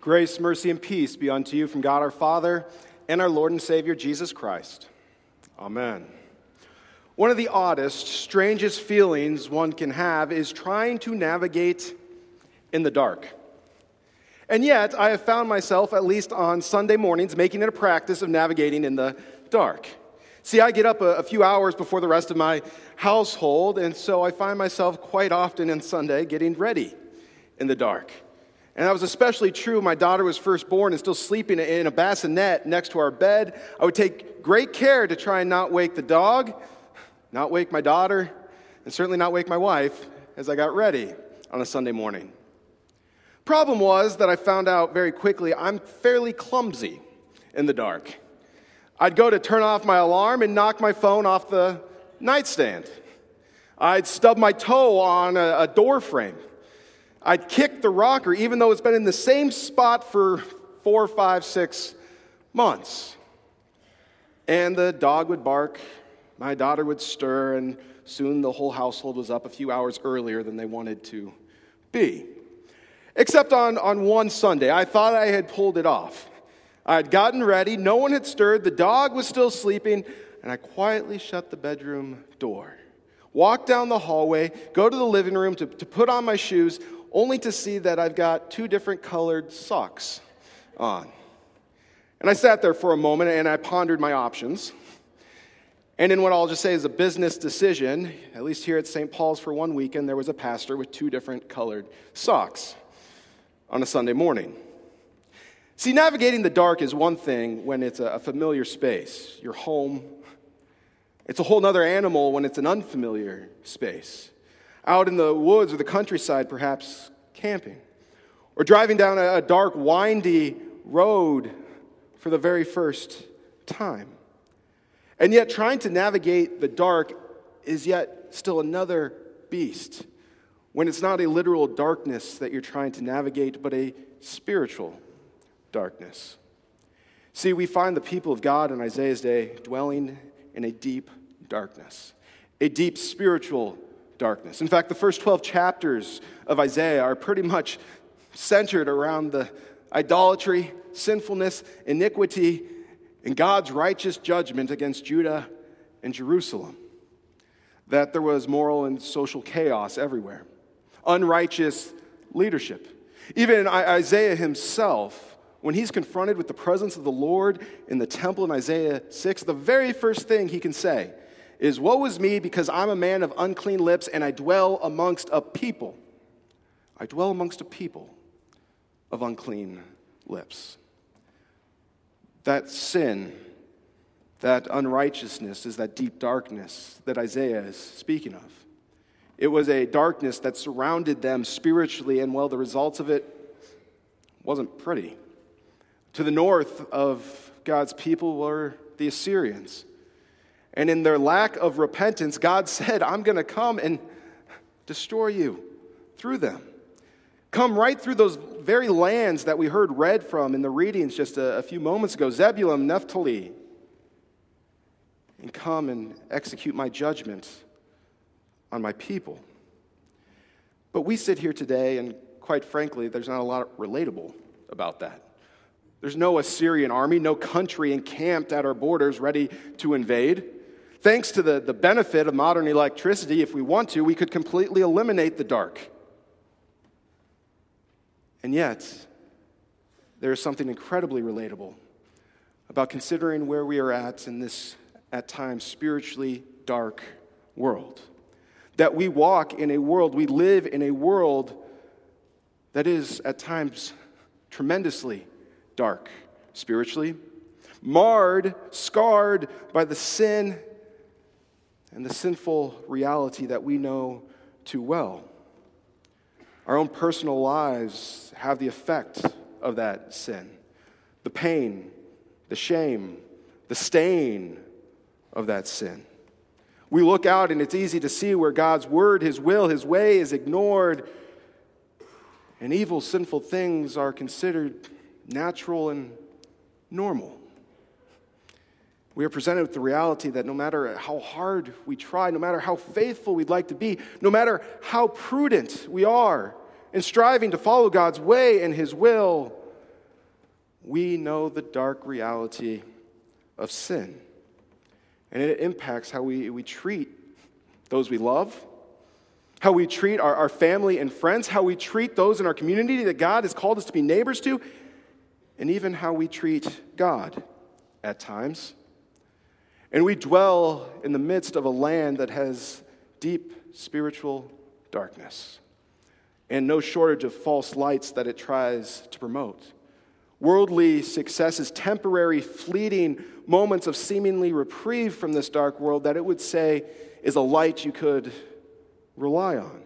Grace, mercy, and peace be unto you from God our Father and our Lord and Savior Jesus Christ. Amen. One of the oddest, strangest feelings one can have is trying to navigate in the dark. And yet, I have found myself, at least on Sunday mornings, making it a practice of navigating in the dark. See, I get up a, a, few hours before the rest of my household, and so I find myself quite often on Sunday getting ready in the dark. And that was especially true my daughter was first born and still sleeping in a bassinet next to our bed. I would take great care to try and not wake the dog, not wake my daughter, and certainly not wake my wife as I got ready on a Sunday morning. Problem was that I found out very quickly I'm fairly clumsy in the dark. I'd go to turn off my alarm and knock my phone off the nightstand. I'd stub my toe on a, a door frame. I'd kick the rocker, even though it's been in the same spot for four, five, six months. And the dog would bark, my daughter would stir, and soon the whole household was up a few hours earlier than they wanted to be. Except on, on one Sunday, I thought I had pulled it off. I had gotten ready, no one had stirred, the dog was still sleeping, and I quietly shut the bedroom door. Walk down the hallway, go to the living room to, to put on my shoes, only to see that I've got two different colored socks on. And I sat there for a moment and I pondered my options. And in what I'll just say is a business decision, at least here at St. Paul's for one weekend, there was a pastor with two different colored socks on a Sunday morning. See, navigating the dark is one thing when it's a familiar space, your home. It's a whole other animal when it's an unfamiliar space. Out in the woods or the countryside, perhaps camping. Or driving down a dark, windy road for the very first time. And yet, trying to navigate the dark is yet still another beast when it's not a literal darkness that you're trying to navigate, but a spiritual darkness. See, we find the people of God in Isaiah's day dwelling in a deep darkness, a deep spiritual darkness. In fact, the first 12 chapters of Isaiah are pretty much centered around the idolatry, sinfulness, iniquity, and God's righteous judgment against Judah and Jerusalem. That there was moral and social chaos everywhere, unrighteous leadership. Even Isaiah himself when he's confronted with the presence of the Lord in the temple in Isaiah 6, the very first thing he can say is, Woe is me because I'm a man of unclean lips and I dwell amongst a people. I dwell amongst a people of unclean lips. That sin, that unrighteousness is that deep darkness that Isaiah is speaking of. It was a darkness that surrounded them spiritually, and well, the results of it wasn't pretty. To the north of God's people were the Assyrians. And in their lack of repentance, God said, I'm going to come and destroy you through them. Come right through those very lands that we heard read from in the readings just a, a few moments ago Zebulun, Naphtali. And come and execute my judgment on my people. But we sit here today, and quite frankly, there's not a lot relatable about that. There's no Assyrian army, no country encamped at our borders ready to invade. Thanks to the, the benefit of modern electricity, if we want to, we could completely eliminate the dark. And yet, there is something incredibly relatable about considering where we are at in this, at times, spiritually dark world. That we walk in a world, we live in a world that is, at times, tremendously dark spiritually, marred, scarred by the sin and the sinful reality that we know too well. Our own personal lives have the effect of that sin the pain, the shame, the stain of that sin. We look out and it's easy to see where God's word, his will, his way is ignored, and evil, sinful things are considered natural and normal. We are presented with the reality that no matter how hard we try, no matter how faithful we'd like to be, no matter how prudent we are in striving to follow God's way and His will, we know the dark reality of sin. And it impacts how we, we treat those we love, how we treat our, our family and friends, how we treat those in our community that God has called us to be neighbors to, and even how we treat God at times. And we dwell in the midst of a land that has deep spiritual darkness and no shortage of false lights that it tries to promote. Worldly success is temporary, fleeting moments of seemingly reprieve from this dark world that it would say is a light you could rely on.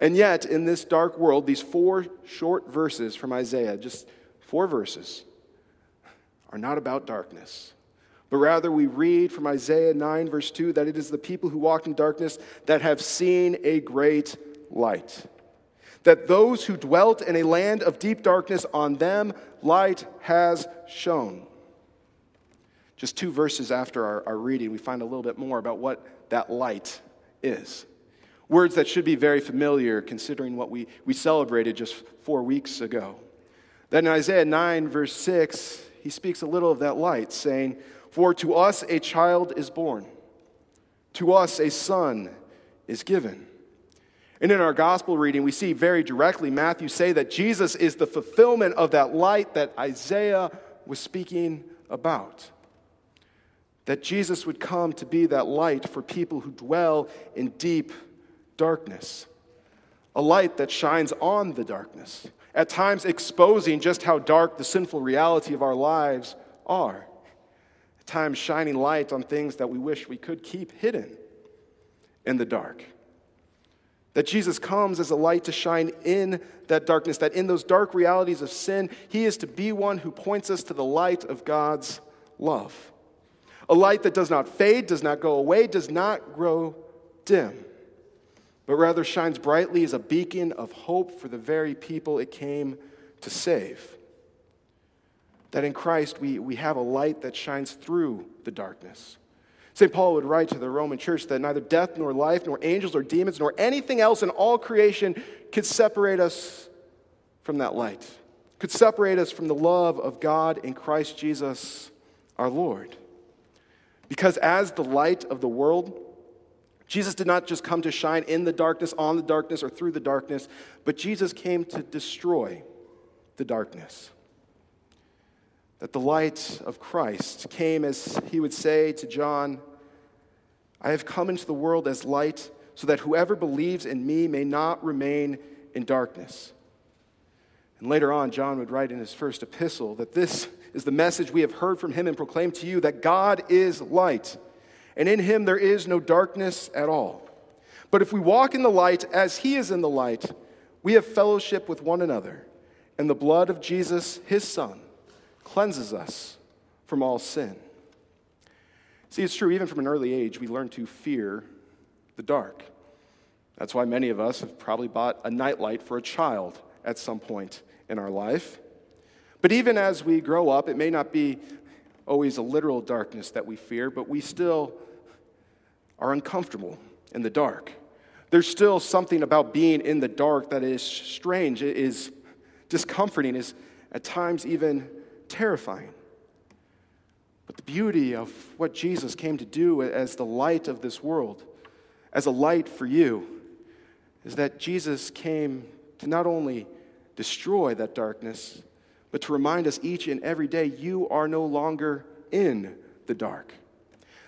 And yet, in this dark world, these four short verses from Isaiah, just four verses, are not about darkness. But rather, we read from Isaiah 9, verse 2, that it is the people who walk in darkness that have seen a great light. That those who dwelt in a land of deep darkness, on them light has shone. Just two verses after our, our reading, we find a little bit more about what that light is. Words that should be very familiar considering what we, we celebrated just four weeks ago. Then in Isaiah 9, verse 6, he speaks a little of that light, saying, For to us a child is born, to us a son is given and in our gospel reading, we see very directly Matthew say that Jesus is the fulfillment of that light that Isaiah was speaking about. That Jesus would come to be that light for people who dwell in deep darkness. A light that shines on the darkness, at times exposing just how dark the sinful reality of our lives are. At times shining light on things that we wish we could keep hidden in the dark. That Jesus comes as a light to shine in that darkness, that in those dark realities of sin, he is to be one who points us to the light of God's love. A light that does not fade, does not go away, does not grow dim, but rather shines brightly as a beacon of hope for the very people it came to save. That in Christ we, we have a light that shines through the darkness. St. Paul would write to the Roman church that neither death nor life, nor angels or demons, nor anything else in all creation could separate us from that light, could separate us from the love of God in Christ Jesus our Lord. Because as the light of the world, Jesus did not just come to shine in the darkness, on the darkness, or through the darkness, but Jesus came to destroy the darkness that the light of Christ came, as he would say to John, I have come into the world as light so that whoever believes in me may not remain in darkness. And later on, John would write in his first epistle that this is the message we have heard from him and proclaimed to you that God is light, and in him there is no darkness at all. But if we walk in the light as he is in the light, we have fellowship with one another, and the blood of Jesus, his son, cleanses us from all sin. See, it's true, even from an early age, we learn to fear the dark. That's why many of us have probably bought a nightlight for a child at some point in our life. But even as we grow up, it may not be always a literal darkness that we fear, but we still are uncomfortable in the dark. There's still something about being in the dark that is strange, it is discomforting, is at times even terrifying. But the beauty of what Jesus came to do as the light of this world, as a light for you, is that Jesus came to not only destroy that darkness, but to remind us each and every day you are no longer in the dark.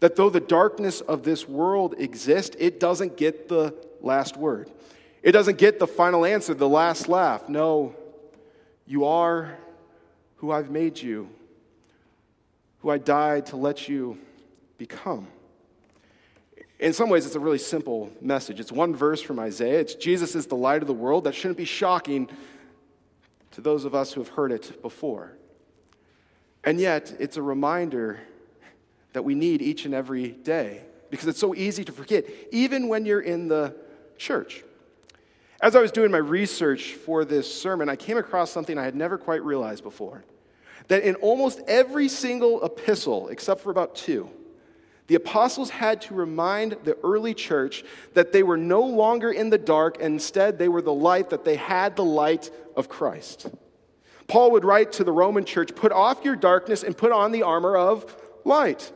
That though the darkness of this world exists, it doesn't get the last word. It doesn't get the final answer, the last laugh. No, you are who I've made you who I died to let you become. In some ways, it's a really simple message. It's one verse from Isaiah. It's Jesus is the light of the world. That shouldn't be shocking to those of us who have heard it before. And yet, it's a reminder that we need each and every day because it's so easy to forget, even when you're in the church. As I was doing my research for this sermon, I came across something I had never quite realized before that in almost every single epistle, except for about two, the apostles had to remind the early church that they were no longer in the dark, and instead they were the light, that they had the light of Christ. Paul would write to the Roman church, Put off your darkness and put on the armor of light.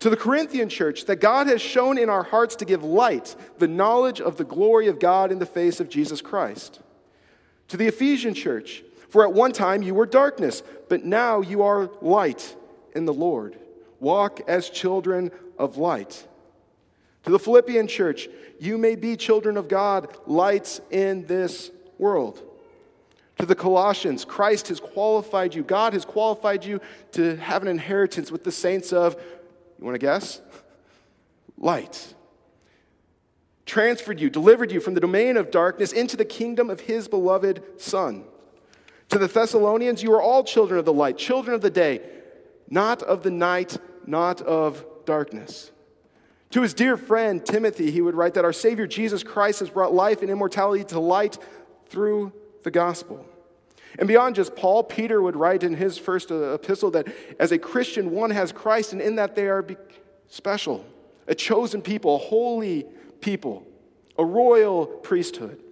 To the Corinthian church, that God has shone in our hearts to give light, the knowledge of the glory of God in the face of Jesus Christ. To the Ephesian church, for at one time you were darkness, but now you are light in the Lord. Walk as children of light. To the Philippian church, you may be children of God, lights in this world. To the Colossians, Christ has qualified you, God has qualified you to have an inheritance with the saints of, you want to guess? Light. Transferred you, delivered you from the domain of darkness into the kingdom of his beloved Son. To the Thessalonians, you are all children of the light, children of the day, not of the night, not of darkness. To his dear friend Timothy, he would write that our Savior Jesus Christ has brought life and immortality to light through the gospel. And beyond just Paul, Peter would write in his first uh, epistle that as a Christian, one has Christ, and in that they are special, a chosen people, a holy people, a royal priesthood,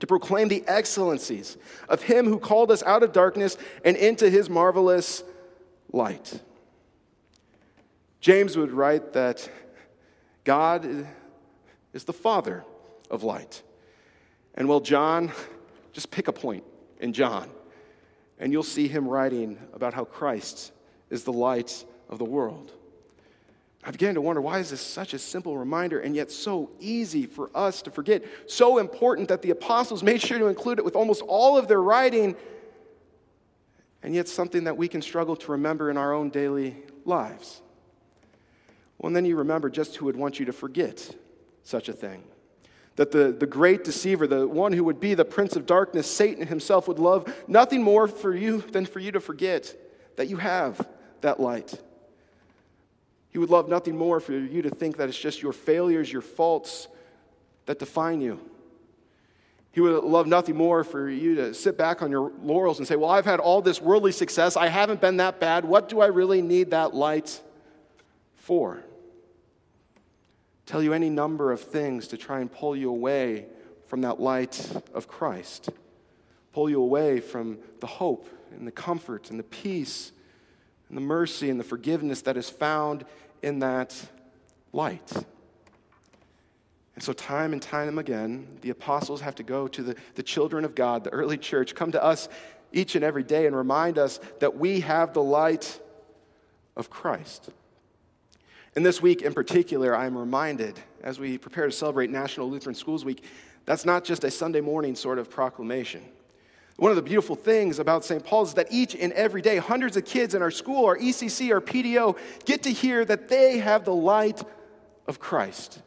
to proclaim the excellencies of him who called us out of darkness and into his marvelous light. James would write that God is the Father of light. And well, John, just pick a point in John, and you'll see him writing about how Christ is the light of the world. I began to wonder why is this such a simple reminder and yet so easy for us to forget? So important that the apostles made sure to include it with almost all of their writing, and yet something that we can struggle to remember in our own daily lives. Well, and then you remember just who would want you to forget such a thing. That the, the great deceiver, the one who would be the prince of darkness, Satan himself, would love nothing more for you than for you to forget that you have that light. He would love nothing more for you to think that it's just your failures, your faults that define you. He would love nothing more for you to sit back on your laurels and say, Well, I've had all this worldly success. I haven't been that bad. What do I really need that light for? tell you any number of things to try and pull you away from that light of Christ, pull you away from the hope and the comfort and the peace and the mercy and the forgiveness that is found in that light. And so, time and time again, the apostles have to go to the, the children of God, the early church, come to us each and every day and remind us that we have the light of Christ. And this week in particular, I'm reminded as we prepare to celebrate National Lutheran Schools Week, that's not just a Sunday morning sort of proclamation. One of the beautiful things about St. Paul's is that each and every day, hundreds of kids in our school, our ECC, our PDO, get to hear that they have the light of Christ.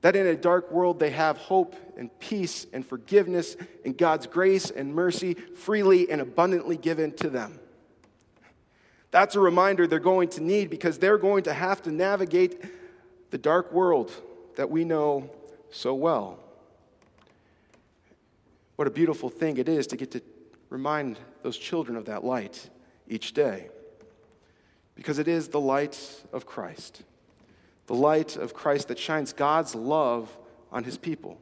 That in a dark world, they have hope and peace and forgiveness and God's grace and mercy freely and abundantly given to them. That's a reminder they're going to need because they're going to have to navigate the dark world that we know so well. What a beautiful thing it is to get to remind those children of that light each day. Because it is the light of Christ, the light of Christ that shines God's love on his people,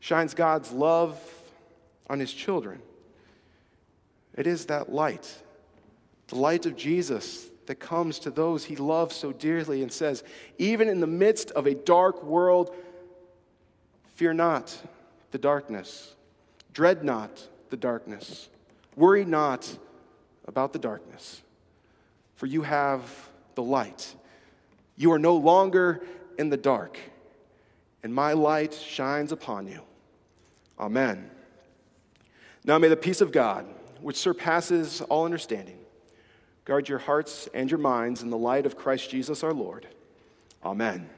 shines God's love on his children. It is that light the light of Jesus that comes to those he loves so dearly and says, Even in the midst of a dark world, fear not the darkness, dread not the darkness, worry not about the darkness, for you have the light. You are no longer in the dark, and my light shines upon you. Amen. Now may the peace of God, which surpasses all understanding, Guard your hearts and your minds in the light of Christ Jesus our Lord. Amen.